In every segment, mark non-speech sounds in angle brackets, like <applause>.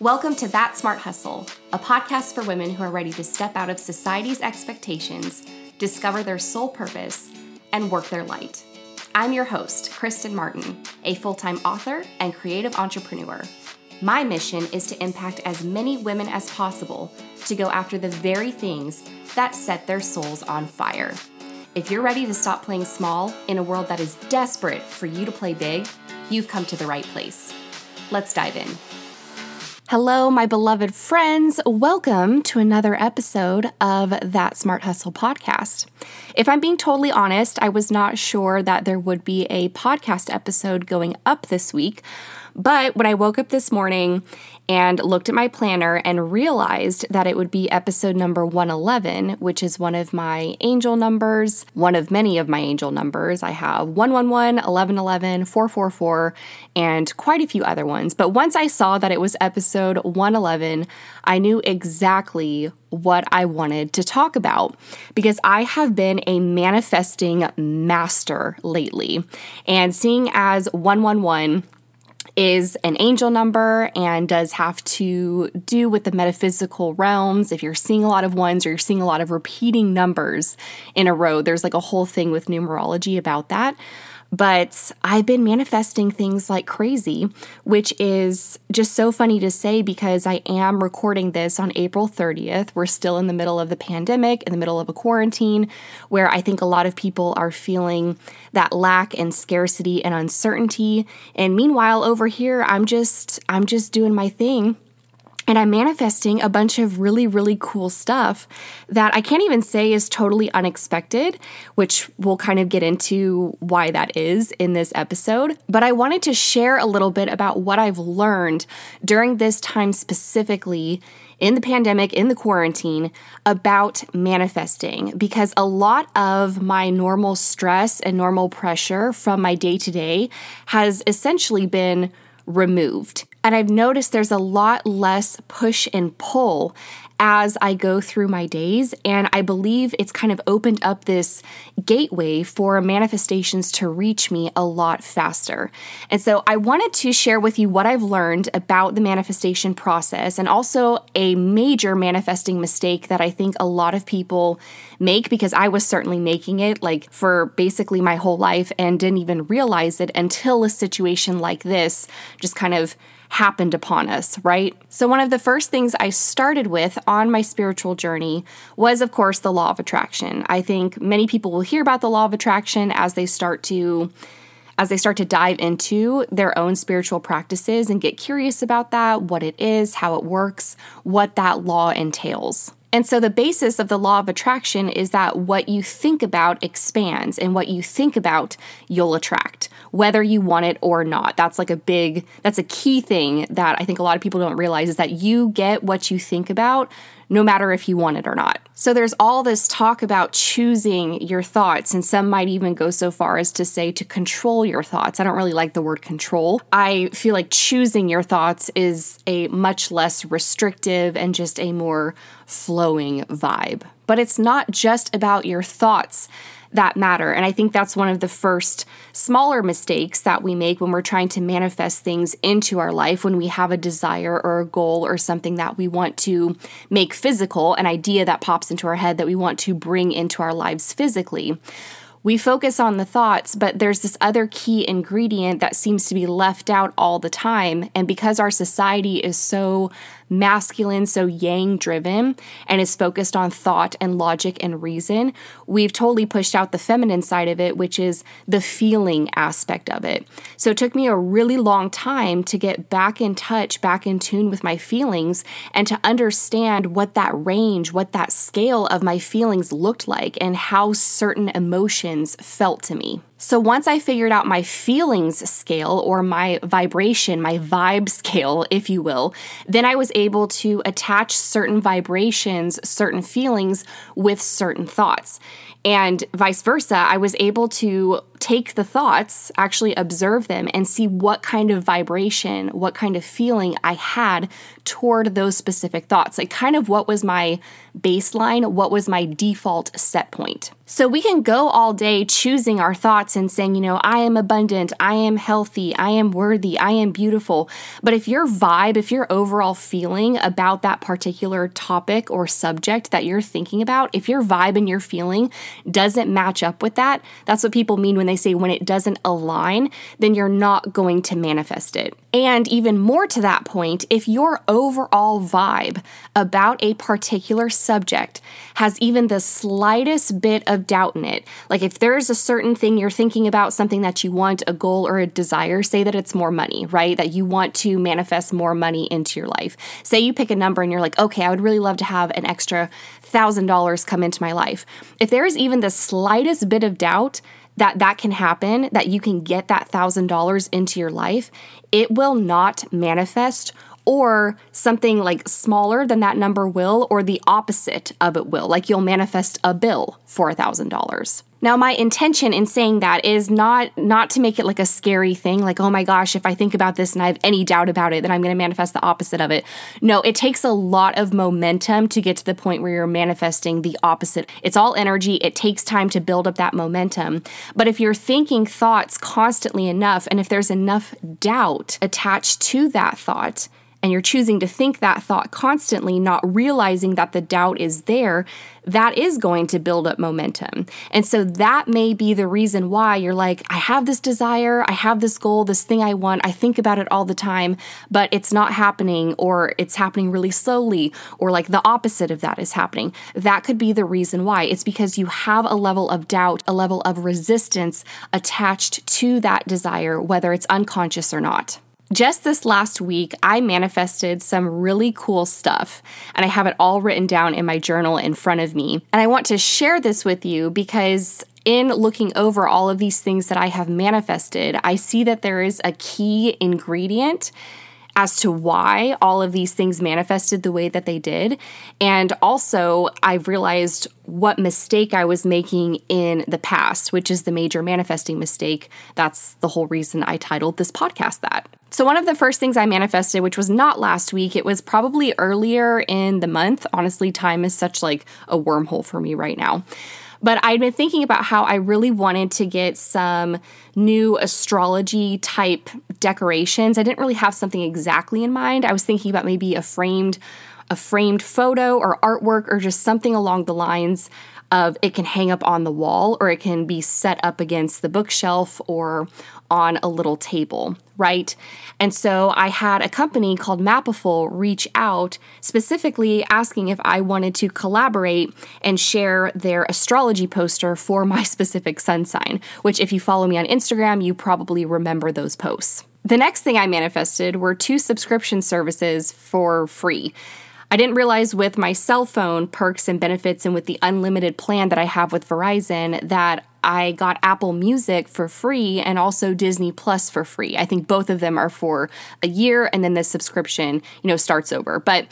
Welcome to That Smart Hustle, a podcast for women who are ready to step out of society's expectations, discover their sole purpose, and work their light. I'm your host, Kristen Martin, a full time author and creative entrepreneur. My mission is to impact as many women as possible to go after the very things that set their souls on fire. If you're ready to stop playing small in a world that is desperate for you to play big, you've come to the right place. Let's dive in. Hello, my beloved friends. Welcome to another episode of That Smart Hustle podcast. If I'm being totally honest, I was not sure that there would be a podcast episode going up this week. But when I woke up this morning and looked at my planner and realized that it would be episode number 111, which is one of my angel numbers, one of many of my angel numbers. I have 111, 1111, 444, and quite a few other ones. But once I saw that it was episode 111, I knew exactly what I wanted to talk about because I have been a manifesting master lately. And seeing as 111 is an angel number and does have to do with the metaphysical realms. If you're seeing a lot of ones or you're seeing a lot of repeating numbers in a row, there's like a whole thing with numerology about that. But I've been manifesting things like crazy, which is just so funny to say because I am recording this on April 30th. We're still in the middle of the pandemic, in the middle of a quarantine, where I think a lot of people are feeling that lack and scarcity and uncertainty. And meanwhile, over here, I'm just I'm just doing my thing and I'm manifesting a bunch of really, really cool stuff that I can't even say is totally unexpected, which we'll kind of get into why that is in this episode. But I wanted to share a little bit about what I've learned during this time specifically in the pandemic, in the quarantine, about manifesting because a lot of my normal stress and normal pressure from my day to day has essentially been removed. And I've noticed there's a lot less push and pull as I go through my days. And I believe it's kind of opened up this gateway for manifestations to reach me a lot faster. And so I wanted to share with you what I've learned about the manifestation process and also a major manifesting mistake that I think a lot of people make because I was certainly making it like for basically my whole life and didn't even realize it until a situation like this just kind of happened upon us, right? So, one of the first things I started with on my spiritual journey was, of course, the law of attraction. I think many people will hear about the law of attraction as they start to as they start to dive into their own spiritual practices and get curious about that, what it is, how it works, what that law entails. And so the basis of the law of attraction is that what you think about expands, and what you think about, you'll attract, whether you want it or not. That's like a big, that's a key thing that I think a lot of people don't realize is that you get what you think about no matter if you want it or not. So there's all this talk about choosing your thoughts, and some might even go so far as to say to control your thoughts. I don't really like the word control. I feel like choosing your thoughts is a much less restrictive and just a more flowing vibe. But it's not just about your thoughts that matter. And I think that's one of the first smaller mistakes that we make when we're trying to manifest things into our life, when we have a desire or a goal or something that we want to make physical, an idea that pops into our head that we want to bring into our lives physically we focus on the thoughts, but there's this other key ingredient that seems to be left out all the time. And because our society is so masculine, so yang driven, and is focused on thought and logic and reason, we've totally pushed out the feminine side of it, which is the feeling aspect of it. So it took me a really long time to get back in touch, back in tune with my feelings, and to understand what that range, what that scale of my feelings looked like, and how certain emotions felt to me. So once I figured out my feelings scale or my vibration, my vibe scale, if you will, then I was able to attach certain vibrations, certain feelings with certain thoughts. And vice versa, I was able to take the thoughts, actually observe them, and see what kind of vibration, what kind of feeling I had toward those specific thoughts. Like, kind of what was my baseline, what was my default set point. So, we can go all day choosing our thoughts and saying, you know, I am abundant, I am healthy, I am worthy, I am beautiful. But if your vibe, if your overall feeling about that particular topic or subject that you're thinking about, if your vibe and your feeling doesn't match up with that, that's what people mean when they say when it doesn't align, then you're not going to manifest it. And even more to that point, if your overall vibe about a particular subject has even the slightest bit of doubt in it, like if there's a certain thing you're thinking about, something that you want, a goal or a desire, say that it's more money, right? That you want to manifest more money into your life. Say you pick a number and you're like, okay, I would really love to have an extra thousand dollars come into my life. If there is even the slightest bit of doubt, that that can happen, that you can get that $1000 into your life, it will not manifest or something like smaller than that number will, or the opposite of it will. Like you'll manifest a bill for $1,000. Now, my intention in saying that is not not to make it like a scary thing, like oh my gosh, if I think about this and I have any doubt about it, then I'm going to manifest the opposite of it. No, it takes a lot of momentum to get to the point where you're manifesting the opposite. It's all energy. It takes time to build up that momentum. But if you're thinking thoughts constantly enough, and if there's enough doubt attached to that thought, and you're choosing to think that thought constantly, not realizing that the doubt is there, that is going to build up momentum. And so that may be the reason why you're like, I have this desire, I have this goal, this thing I want, I think about it all the time, but it's not happening, or it's happening really slowly, or like the opposite of that is happening. That could be the reason why. It's because you have a level of doubt, a level of resistance attached to that desire, whether it's unconscious or not. Just this last week, I manifested some really cool stuff, and I have it all written down in my journal in front of me. And I want to share this with you because in looking over all of these things that I have manifested, I see that there is a key ingredient as to why all of these things manifested the way that they did. And also, I've realized what mistake I was making in the past, which is the major manifesting mistake. That's the whole reason I titled this podcast that. So, one of the first things I manifested, which was not last week, it was probably earlier in the month. Honestly, time is such like a wormhole for me right now. But I'd been thinking about how I really wanted to get some new astrology type decorations. I didn't really have something exactly in mind. I was thinking about maybe a framed a framed photo or artwork or just something along the lines of it can hang up on the wall or it can be set up against the bookshelf or on a little table, right? And so I had a company called Mapiful reach out specifically asking if I wanted to collaborate and share their astrology poster for my <laughs> specific sun sign, which, if you follow me on Instagram, you probably remember those posts. The next thing I manifested were two subscription services for free. I didn't realize with my cell phone perks and benefits and with the unlimited plan that I have with Verizon that I got Apple Music for free and also Disney Plus for free. I think both of them are for a year and then the subscription, you know, starts over. But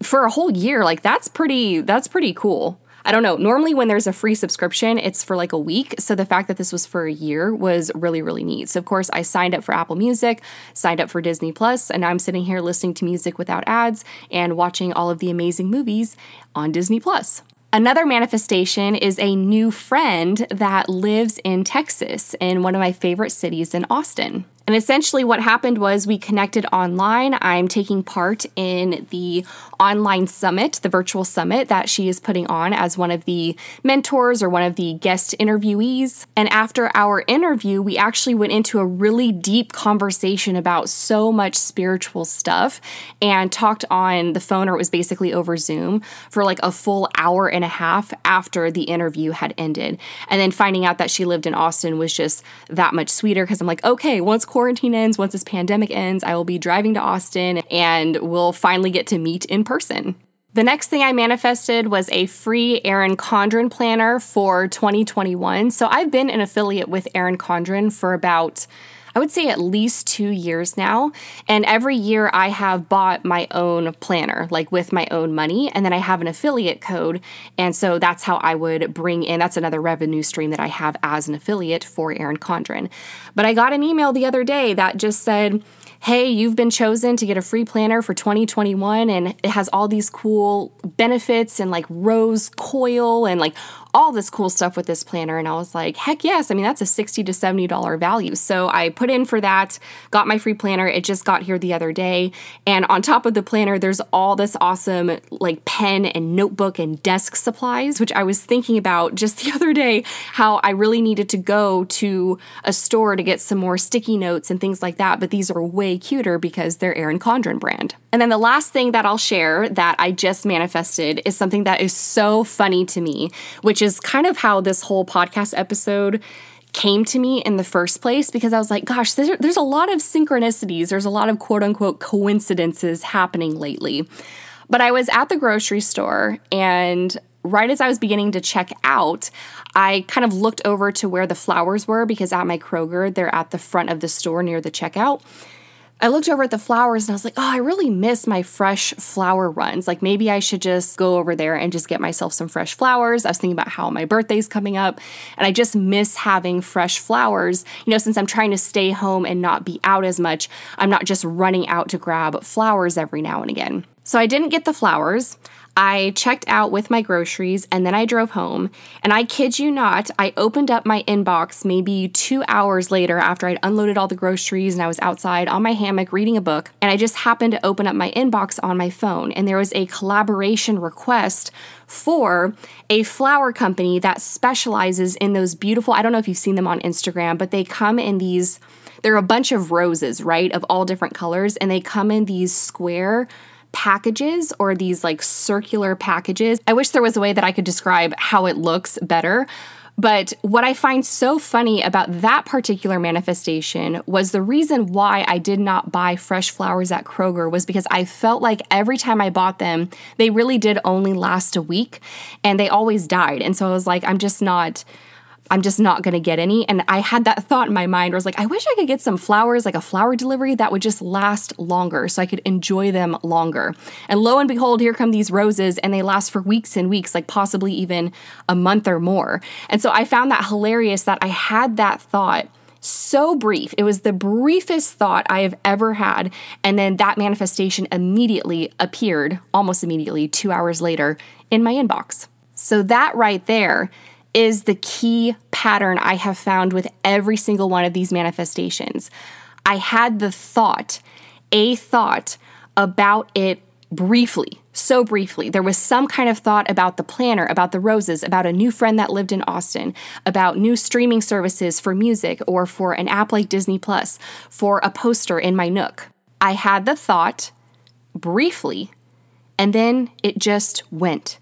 for a whole year, like that's pretty that's pretty cool. I don't know. Normally, when there's a free subscription, it's for like a week. So the fact that this was for a year was really, really neat. So, of course, I signed up for Apple Music, signed up for Disney Plus, and I'm sitting here listening to music without ads and watching all of the amazing movies on Disney Plus. Another manifestation is a new friend that lives in Texas, in one of my favorite cities in Austin. And essentially, what happened was we connected online. I'm taking part in the online summit, the virtual summit that she is putting on as one of the mentors or one of the guest interviewees. And after our interview, we actually went into a really deep conversation about so much spiritual stuff and talked on the phone, or it was basically over Zoom, for like a full hour and a half after the interview had ended. And then finding out that she lived in Austin was just that much sweeter because I'm like, okay, once quarantine ends, once this pandemic ends, I will be driving to Austin and we'll finally get to meet in person. The next thing I manifested was a free Erin Condren planner for 2021. So I've been an affiliate with Erin Condren for about I would say at least two years now. And every year I have bought my own planner, like with my own money. And then I have an affiliate code. And so that's how I would bring in, that's another revenue stream that I have as an affiliate for Erin Condren. But I got an email the other day that just said, hey, you've been chosen to get a free planner for 2021 and it has all these cool benefits and like rose coil and like all this cool stuff with this planner. And I was like, heck yes. I mean, that's a 60 to $70 value. So I put in for that, got my free planner. It just got here the other day. And on top of the planner, there's all this awesome like pen and notebook and desk supplies, which I was thinking about just <laughs> the other day, how I really needed to go to a store to get some more sticky notes and things like that. But these are way cuter because they're Erin Condren brand. And then the last thing that I'll share that I just manifested is something that is so funny to me, which is kind of how this whole podcast episode came to me in the first place because I was like, gosh, there's, there's a lot of synchronicities. There's a lot of quote unquote coincidences happening lately. But I was at the grocery store and right as I was beginning to check out, I kind of looked over to where the flowers were because at my Kroger, they're at the front of the store near the checkout. I looked over at the flowers and I was like, oh, I really miss my fresh flower runs. Like maybe I should just go over there and just get myself some fresh flowers. I was thinking about how my birthday's coming up and I just miss having fresh flowers. You know, since I'm trying to stay home and not be out as much, I'm not just running out to grab flowers every now and again. So I didn't get the flowers. I checked out with my groceries and then I drove home. And I kid you not, I opened up my inbox maybe two hours later after I'd unloaded all the groceries and I was outside on my hammock reading a book. And I just happened to open up my inbox on my phone and there was a collaboration request for a flower company that specializes in those beautiful, I don't know if you've seen them on Instagram, but they come in these. They're a bunch of roses, right, of all different colors, and they come in these square packages or these like circular packages. I wish there was a way that I could describe how it looks better. But what I find so funny about that particular manifestation was the reason why I did not buy fresh flowers at Kroger was because I felt like every time I bought them, they really did only last a week and they always died. And so I was like, I'm just not I'm just not going to get any. And I had that thought in my mind where I was like, I wish I could get some flowers, like a flower delivery that would just last longer so I could enjoy them longer. And lo and behold, here come these roses and they last for weeks and weeks, like possibly even a month or more. And so I found that hilarious that I had that thought so brief. It was the briefest thought I have ever had. And then that manifestation immediately appeared, almost immediately, two hours later, in my inbox. So that right there is the key pattern I have found with every single one of these manifestations. I had the thought, a thought about it briefly, so briefly. There was some kind of thought about the planner, about the roses, about a new friend that lived in Austin, about new streaming services for music or for an app like Disney Plus, for a poster in my Nook. I had the thought briefly, and then it just went.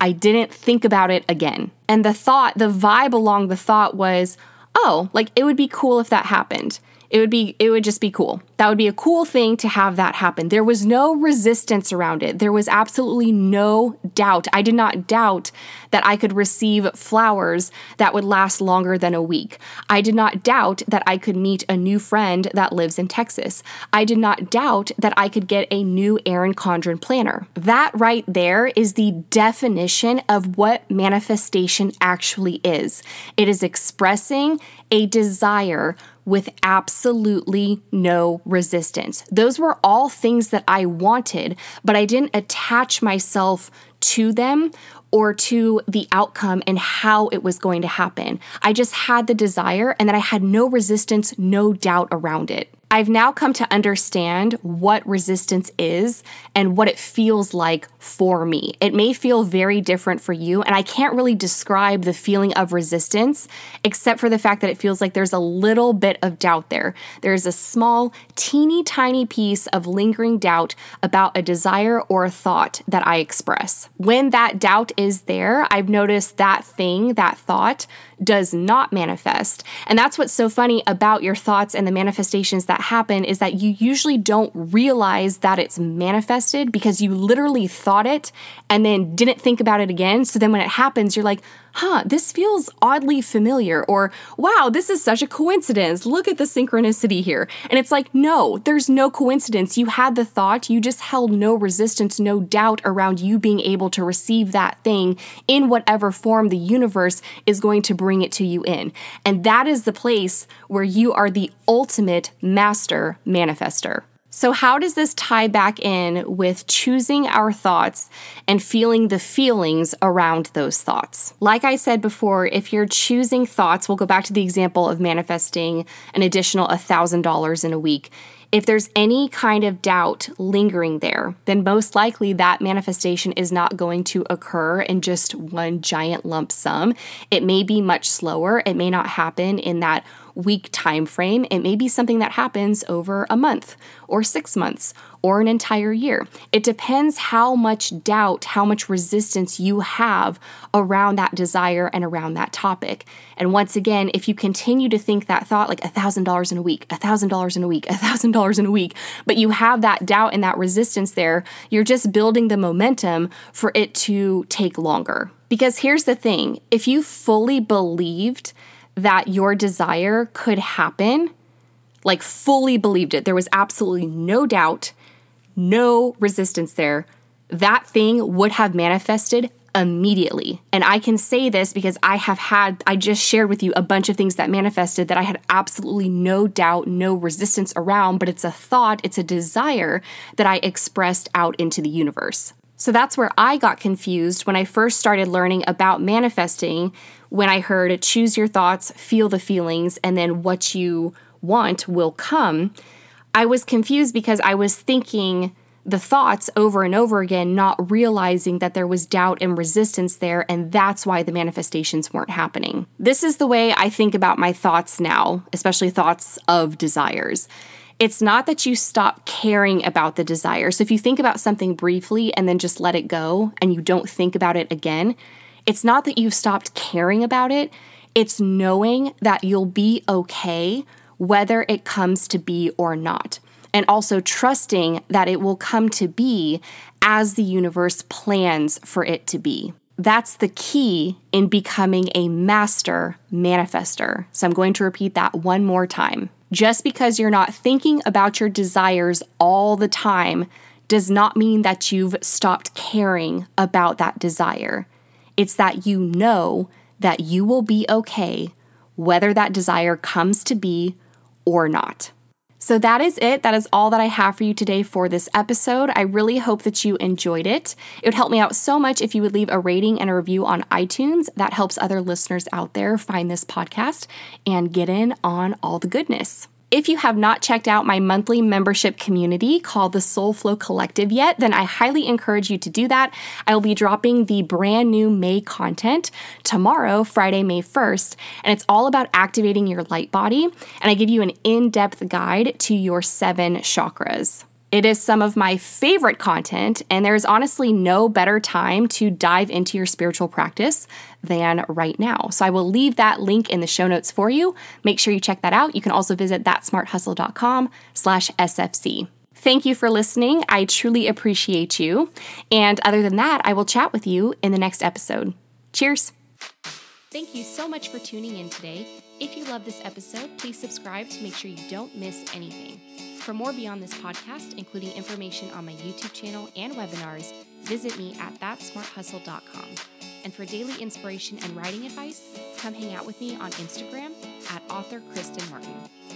I didn't think about it again. And the thought, the vibe along the thought was, oh, like it would be cool if that happened. It would be it would just be cool. That would be a cool thing to have that happen. There was no resistance around it. There was absolutely no doubt. I did not doubt that I could receive flowers that would last longer than a week. I did not doubt that I could meet a new friend that lives in Texas. I did not doubt that I could get a new Erin Condren planner. That right there is the definition of what manifestation actually is. It is expressing a desire with absolutely no resistance. Those were all things that I wanted, but I didn't attach myself to them or to the outcome and how it was going to happen. I just had the desire and then I had no resistance, no doubt around it. I've now come to understand what resistance is and what it feels like for me. It may feel very different for you, and I can't really describe the feeling of resistance except for the fact that it feels like there's a little bit of doubt there. There's a small, teeny tiny piece of lingering doubt about a desire or a thought that I express. When that doubt is there, I've noticed that thing, that thought, does not manifest. And that's what's so funny about your thoughts and the manifestations that happen is that you usually don't realize that it's manifested because you literally thought it and then didn't think about it again. So then when it happens, you're like, huh, this feels oddly familiar, or wow, this is such a coincidence. Look at the synchronicity here. And it's like, no, there's no coincidence. You had the thought, you just held no resistance, no doubt around you being able to receive that thing in whatever form the universe is going to bring it to you in. And that is the place where you are the ultimate master manifester. So, how does this tie back in with choosing our thoughts and feeling the feelings around those thoughts? Like I said before, if you're choosing thoughts, we'll go back to the example of manifesting an additional $1,000 in a week. If there's any kind of doubt lingering there, then most likely that manifestation is not going to occur in just one giant lump sum. It may be much slower. It may not happen in that week time frame. It may be something that happens over a month or 6 months or an entire year. It depends how much doubt, how much resistance you have around that desire and around that topic. And once again, if you continue to think that thought like $1,000 in a week, $1,000 in a week, $1,000 in a week, but you have that doubt and that resistance there, you're just building the momentum for it to take longer. Because here's the thing if you fully believed that your desire could happen, like fully believed it, there was absolutely no doubt, no resistance there, that thing would have manifested immediately. And I can say this because I have had, I just shared with you a bunch of things that manifested that I had absolutely no doubt, no resistance around, but it's a thought, it's a desire that I expressed out into the universe. So that's where I got confused when I first started learning about manifesting. When I heard choose your thoughts, feel the feelings, and then what you want will come. I was confused because I was thinking the thoughts over and over again, not realizing that there was doubt and resistance there, and that's why the manifestations weren't happening. This is the way I think about my thoughts now, especially thoughts of desires it's not that you stop caring about the desire. So if you think about something briefly and then just let it go and you don't think about it again, it's not that you've stopped caring about it. It's knowing that you'll be okay whether it comes to be or not. And also trusting that it will come to be as the universe plans for it to be. That's the key in becoming a master manifester. So I'm going to repeat that one more time. Just because you're not thinking about your desires all the time does not mean that you've stopped caring about that desire. It's that you know that you will be okay whether that desire comes to be or not. So that is it. That is all that I have for you today for this episode. I really hope that you enjoyed it. It would help me out so much if you would leave a rating and a review on iTunes. That helps other listeners out there find this podcast and get in on all the goodness. If you have not checked out my monthly membership community called the Soul Flow Collective yet, then I highly encourage you to do that. I will be dropping the brand new May content tomorrow, Friday, May 1st, and it's all about activating your light body. And I give you an in depth guide to your seven chakras. It is some of my favorite content, and there's honestly no better time to dive into your spiritual practice than right now. So I will leave that link in the show notes for you. Make sure you check that out. You can also visit thatsmarthustle.com slash SFC. Thank you for listening. I truly appreciate you. And other than that, I will chat with you in the next episode. Cheers. Thank you so much for tuning in today. If you love this episode, please subscribe to make sure you don't miss anything. For more beyond this podcast, including information on my YouTube channel and webinars, visit me at thatsmarthustle.com. And for daily inspiration and writing advice, come hang out with me on Instagram at author Kristen Martin.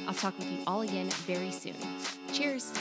I'll talk with you all again very soon. Cheers!